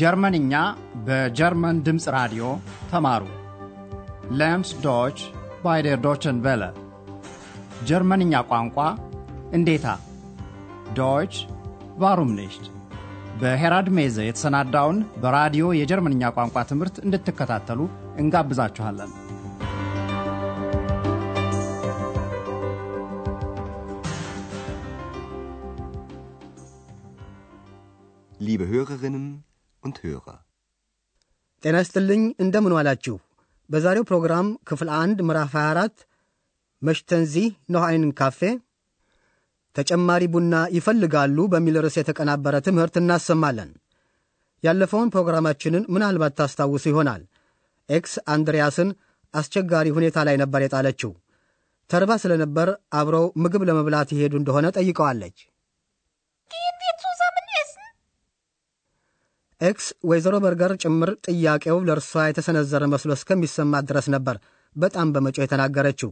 ጀርመንኛ በጀርመን ድምፅ ራዲዮ ተማሩ። Lernen Sie Deutsch bei der Deutschen Welle ጀርመንኛ ቋንቋ እንዴታ Deutsch warum nicht በሄራድ ሜዘ የተሰናዳውን በራዲዮ የጀርመንኛ ቋንቋ ትምህርት እንድትከታተሉ እንጋብዛችኋለን። Liebe Hörerinnen und Hörer. ጤና ይስጥልኝ እንደምን ዋላችሁ። በዛሬው ፕሮግራም ክፍል አንድ ምዕራፍ 24 Möchten Sie noch einen Kaffee ተጨማሪ ቡና ይፈልጋሉ በሚል ርዕስ የተቀናበረ ትምህርት እናሰማለን። ያለፈውን ፕሮግራማችንን ምናልባት ታስታውሱ ይሆናል። ኤክስ አንድሪያስን አስቸጋሪ ሁኔታ ላይ ነበር የጣለችው። ተርባ ስለነበር አብረው ምግብ ለመብላት ይሄዱ እንደሆነ ጠይቀዋለች። ኤክስ ወይዘሮ በርገር ጭምር ጥያቄው ለእርሷ የተሰነዘረ መስሎ እስከሚሰማት ድረስ ነበር በጣም በመጮህ የተናገረችው።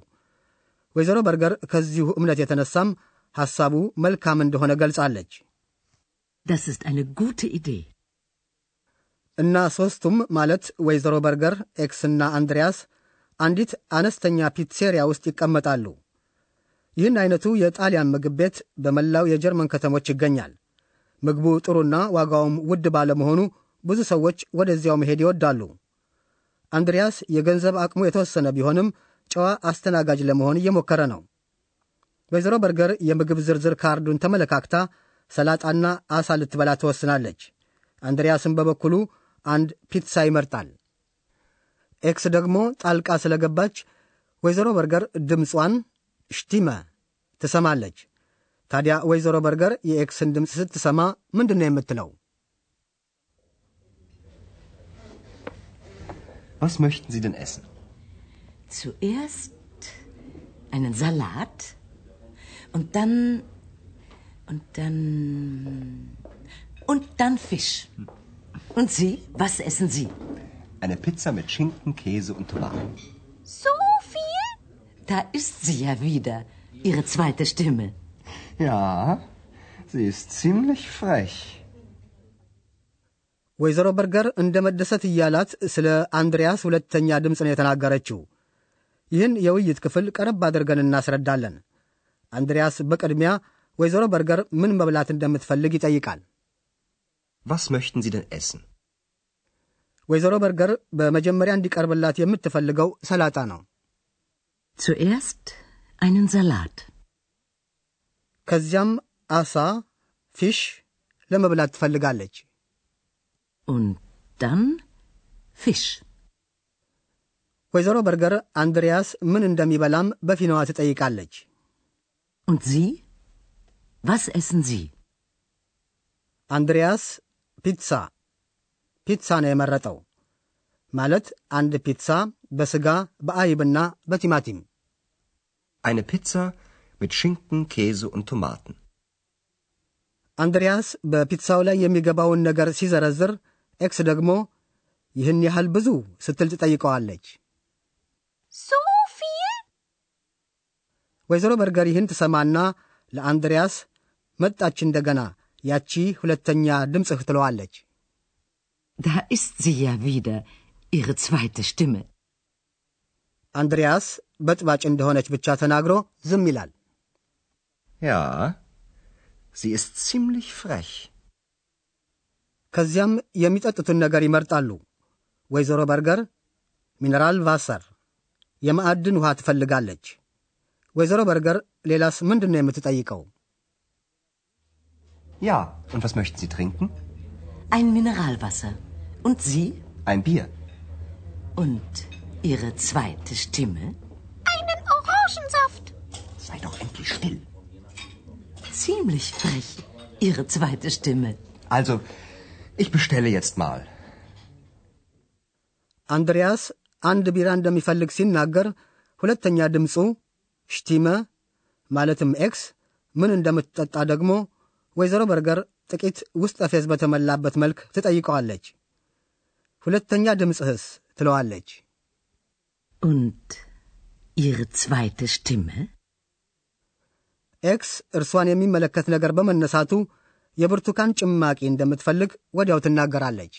ወይዘሮ በርገር ከዚሁ እምነት የተነሳም ሐሳቡ መልካም እንደሆነ ገልጻለች። Das ist eine gute Idee. እና ሦስቱም ማለት ወይዘሮ በርገር፣ ኤክስና አንድሪያስ አንዲት አነስተኛ ፒትሴሪያ ውስጥ ይቀመጣሉ። ይህን አይነቱ የጣሊያን ምግብ ቤት በመላው የጀርመን ከተሞች ይገኛል። ምግቡ ጥሩና ዋጋውም ውድ ባለመሆኑ ብዙ ሰዎች ወደዚያው መሄድ ይወዳሉ። አንድሪያስ የገንዘብ አቅሙ የተወሰነ ቢሆንም ጨዋ አስተናጋጅ ለመሆን እየሞከረ ነው። ወይዘሮ በርገር የምግብ ዝርዝር ካርዱን ተመለካክታ ሰላጣና አሳ ልትበላ ትወስናለች። አንድሪያስም በበኩሉ አንድ ፒትሳ ይመርጣል። ኤክስ ደግሞ ጣልቃ ስለገባች ወይዘሮ በርገር ድምጿን ሽቲመ ትሰማለች። ታዲያ ወይዘሮ በርገር የኤክስን ድምፅ ስትሰማ ምንድን ነው የምትለው? Was möchten Sie denn essen? Zuerst einen Salat und dann und dann und dann Fisch. Und Sie, was essen Sie? Eine Pizza mit Schinken, Käse und Tomaten. So viel? Da ist sie ja wieder, Ihre zweite Stimme. Ja, sie ist ziemlich frech. ወይዘሮ በርገር እንደ መደሰት እያላት ስለ አንድሪያስ ሁለተኛ ድምፅ ነው የተናገረችው። ይህን የውይይት ክፍል ቀረብ አድርገን እናስረዳለን። አንድሪያስ በቅድሚያ ወይዘሮ በርገር ምን መብላት እንደምትፈልግ ይጠይቃል። Was möchten Sie denn essen? ወይዘሮ በርገር በመጀመሪያ እንዲቀርብላት የምትፈልገው ሰላጣ ነው። Zuerst einen Salat. ከዚያም አሳ ፊሽ ለመብላት ትፈልጋለች። Und dann Fisch. ወይዘሮ በርገር አንድሪያስ ምን እንደሚበላም በፊናዋ ትጠይቃለች። Und Sie? Was essen Sie? አንድሪያስ ፒትሳ ፒትሳ ነው የመረጠው። ማለት አንድ ፒትሳ በሥጋ በአይብና በቲማቲም Eine Pizza mit Schinken, Käse und Tomaten. አንድሪያስ በፒትሳው ላይ የሚገባውን ነገር ሲዘረዝር፣ ኤክስ ደግሞ ይህን ያህል ብዙ ስትል ትጠይቀዋለች። So viel? ወይዘሮ በርገር ይህን ትሰማና ለአንድሪያስ መጣች እንደገና ያቺ ሁለተኛ ድምፅህ ትለዋለች። Da ist sie ja wieder, Ihre zweite Stimme. አንድሪያስ በጥባጭ እንደሆነች ብቻ ተናግሮ ዝም ይላል። Ja, sie ist ziemlich frech. ከዚያም የሚጠጡትን ነገር ይመርጣሉ። ወይዘሮ በርገር ሚነራል ቫሰር የማዕድን ውሃ ትፈልጋለች። ወይዘሮ በርገር ሌላስ ምንድን ነው የምትጠይቀው? Ja, und was möchten Sie trinken? Ein Mineralwasser. Und Sie? Ein Bier. Und Ihre zweite Stimme? Einen Orangensaft. Sei doch endlich still. Ziemlich frech, Ihre zweite Stimme. Also, ich bestelle jetzt mal. አንድሪያስ አንድ ቢራ እንደሚፈልግ ሲናገር ሁለተኛ ድምፁ Stimme ማለትም ኤክስ ምን እንደምትጠጣ ደግሞ ወይዘሮ በርገር ጥቂት ውስጠ ፌዝ በተሞላበት መልክ ትጠይቀዋለች። ሁለተኛ ድምፅህስ ትለዋለች። Und Ihre zweite Stimme? ኤክስ እርሷን የሚመለከት ነገር በመነሳቱ የብርቱካን ጭማቂ እንደምትፈልግ ወዲያው ትናገራለች።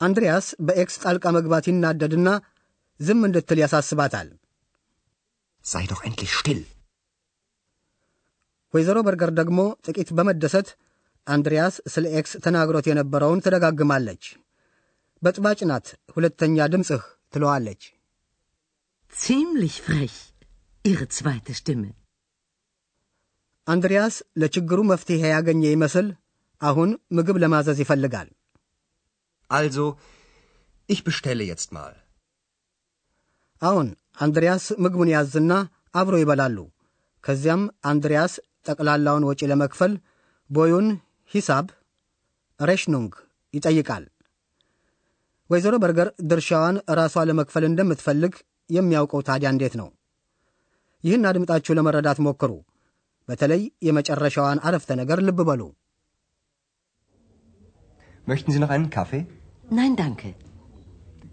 አንድሪያስ በኤክስ ጣልቃ መግባት ይናደድና ዝም እንድትል ያሳስባታል። Sei doch endlich still። ወይዘሮ በርገር ደግሞ ጥቂት በመደሰት አንድሪያስ ስለ ኤክስ ተናግሮት የነበረውን ትደጋግማለች። በጥባጭ ናት ሁለተኛ ድምፅህ ትለዋለች። Ziemlich frech. Ihre zweite Stimme. አንድሪያስ ለችግሩ መፍትሔ ያገኘ ይመስል አሁን ምግብ ለማዘዝ ይፈልጋል። Also, ich bestelle jetzt mal. አሁን አንድሪያስ ምግቡን ያዝና አብሮ ይበላሉ። ከዚያም አንድሪያስ ጠቅላላውን ወጪ ለመክፈል ቦዩን ሂሳብ Rechnung ይጠይቃል። ወይዘሮ በርገር ድርሻዋን ራሷ ለመክፈል እንደምትፈልግ የሚያውቀው ታዲያ እንዴት ነው? ይህን አድምጣችሁ ለመረዳት ሞክሩ። በተለይ የመጨረሻዋን አረፍተ ነገር ልብ በሉ። Möchten Sie noch einen Kaffee? Nein, danke.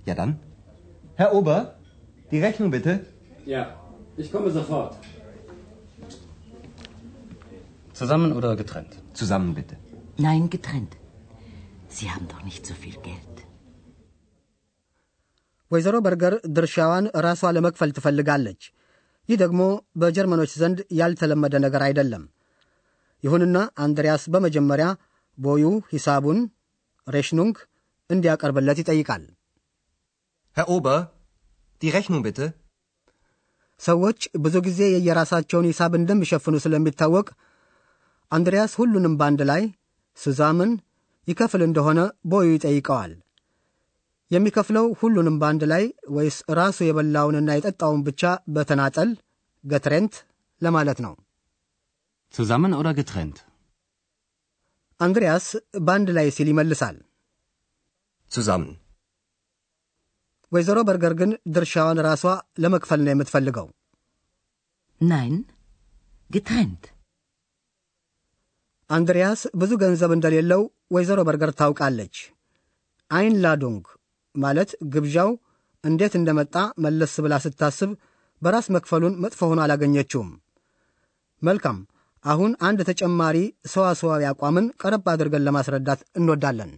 Ja dann. Herr Ober, die Rechnung bitte. Ja, ich komme sofort. Zusammen oder getrennt? Zusammen bitte. Nein, getrennt. Sie haben doch nicht so viel Geld. ወይዘሮ በርገር ድርሻዋን ራሷ ለመክፈል ትፈልጋለች። ይህ ደግሞ በጀርመኖች ዘንድ ያልተለመደ ነገር አይደለም። ይሁንና አንድሪያስ በመጀመሪያ ቦዩ ሂሳቡን Rechnung እንዲያቀርብለት ይጠይቃል። Herr Ober, die Rechnung bitte. ሰዎች ብዙ ጊዜ የየራሳቸውን ሂሳብ እንደሚሸፍኑ ስለሚታወቅ አንድሪያስ ሁሉንም በአንድ ላይ ሱዛምን ይከፍል እንደሆነ ቦዩ ይጠይቀዋል። የሚከፍለው ሁሉንም በአንድ ላይ ወይስ ራሱ የበላውንና የጠጣውን ብቻ በተናጠል ገትሬንት ለማለት ነው። Zusammen oder getrennt? አንድሪያስ በአንድ ላይ ሲል ይመልሳል። Zusammen. ወይዘሮ በርገር ግን ድርሻዋን ራሷ ለመክፈል ነው የምትፈልገው። Nein, getrennt. አንድሪያስ ብዙ ገንዘብ እንደሌለው ወይዘሮ በርገር ታውቃለች። አይንላዱንግ ማለት ግብዣው እንዴት እንደመጣ መለስ ብላ ስታስብ በራስ መክፈሉን መጥፎ ሆኖ አላገኘችውም። መልካም፣ አሁን አንድ ተጨማሪ ሰዋሰዋዊ አቋምን ቀረብ አድርገን ለማስረዳት እንወዳለን።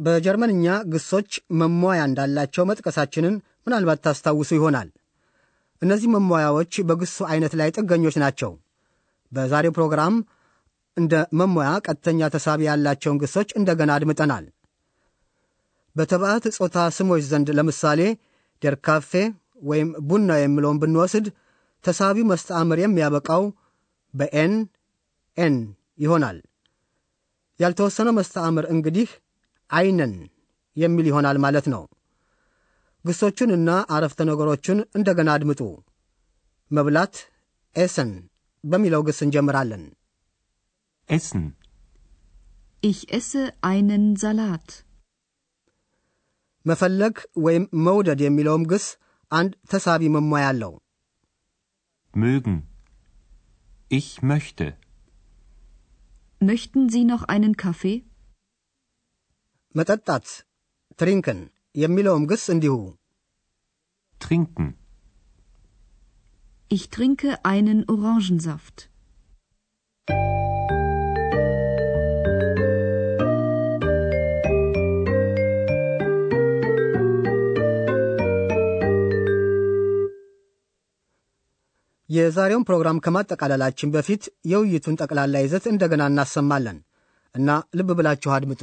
በጀርመንኛ ግሶች መሟያ እንዳላቸው መጥቀሳችንን ምናልባት ታስታውሱ ይሆናል። እነዚህ መሟያዎች በግሱ አይነት ላይ ጥገኞች ናቸው። በዛሬው ፕሮግራም እንደ መሟያ ቀጥተኛ ተሳቢ ያላቸውን ግሶች እንደገና አድምጠናል። በተባዕት ጾታ ስሞች ዘንድ ለምሳሌ ደርካፌ ወይም ቡና የሚለውን ብንወስድ ተሳቢው መስተአምር የሚያበቃው በኤን en ይሆናል። ያልተወሰነው መስተአምር እንግዲህ einen የሚል ይሆናል ማለት ነው። ግሶቹንና አረፍተ ነገሮቹን እንደገና አድምጡ። መብላት essen በሚለው ግስ እንጀምራለን። Essen. Ich esse einen Salat. መፈለግ ወይም መውደድ የሚለውም ግስ አንድ ተሳቢ ማሟያ አለው። Mögen. Ich möchte. Möchten Sie noch einen Kaffee? መጠጣት ትሪንክን የሚለውም ግስ እንዲሁ። Trinken. Ich trinke einen Orangensaft. የዛሬውን ፕሮግራም ከማጠቃለላችን በፊት የውይይቱን ጠቅላላ ይዘት እንደገና እናሰማለን እና ልብ ብላችሁ አድምጡ።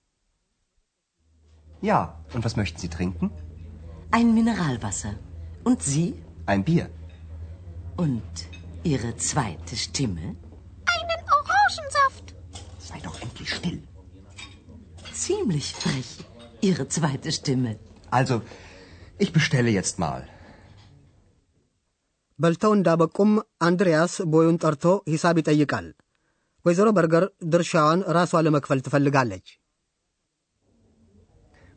Ja, und was möchten Sie trinken? Ein Mineralwasser. Und Sie? Ein Bier. Und Ihre zweite Stimme? Einen Orangensaft. Sei doch endlich still. Ziemlich frech, Ihre zweite Stimme. Also, ich bestelle jetzt mal. በልተው እንዳበቁም አንድሪያስ ቦዩን ጠርቶ ሂሳብ ይጠይቃል። ወይዘሮ በርገር ድርሻዋን ራሷ ለመክፈል ትፈልጋለች።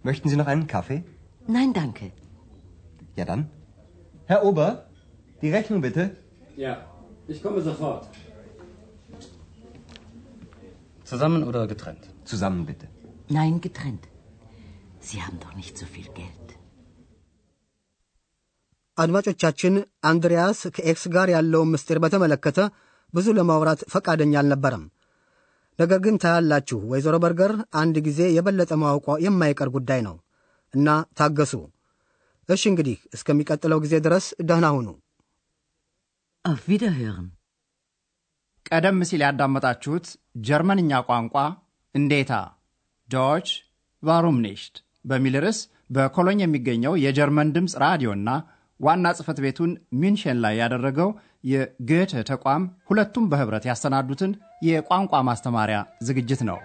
Möchten Sie noch einen Kaffee? Nein, danke. Ja dann. Herr Ober, die Rechnung bitte. Ja, ich komme sofort. Zusammen oder getrennt? Zusammen bitte. Nein, getrennt. Sie haben doch nicht so viel Geld. አድማጮቻችን አንድሪያስ ከኤክስ ጋር ያለውን ምስጢር በተመለከተ ብዙ ለማውራት ፈቃደኛ አልነበረም። ነገር ግን ታያላችሁ ወይዘሮ በርገር አንድ ጊዜ የበለጠ ማወቋ የማይቀር ጉዳይ ነው እና ታገሱ። እሺ እንግዲህ እስከሚቀጥለው ጊዜ ድረስ ደህና ሁኑ። Wiederhören. ቀደም ሲል ያዳመጣችሁት ጀርመንኛ ቋንቋ እንዴታ ዶች ቫሩም ኒሽት በሚል ርዕስ በኮሎኝ የሚገኘው የጀርመን ድምፅ ራዲዮና ዋና ጽሕፈት ቤቱን ሚንሽን ላይ ያደረገው የጎተ ተቋም ሁለቱም በኅብረት ያሰናዱትን የቋንቋ ማስተማሪያ ዝግጅት ነው።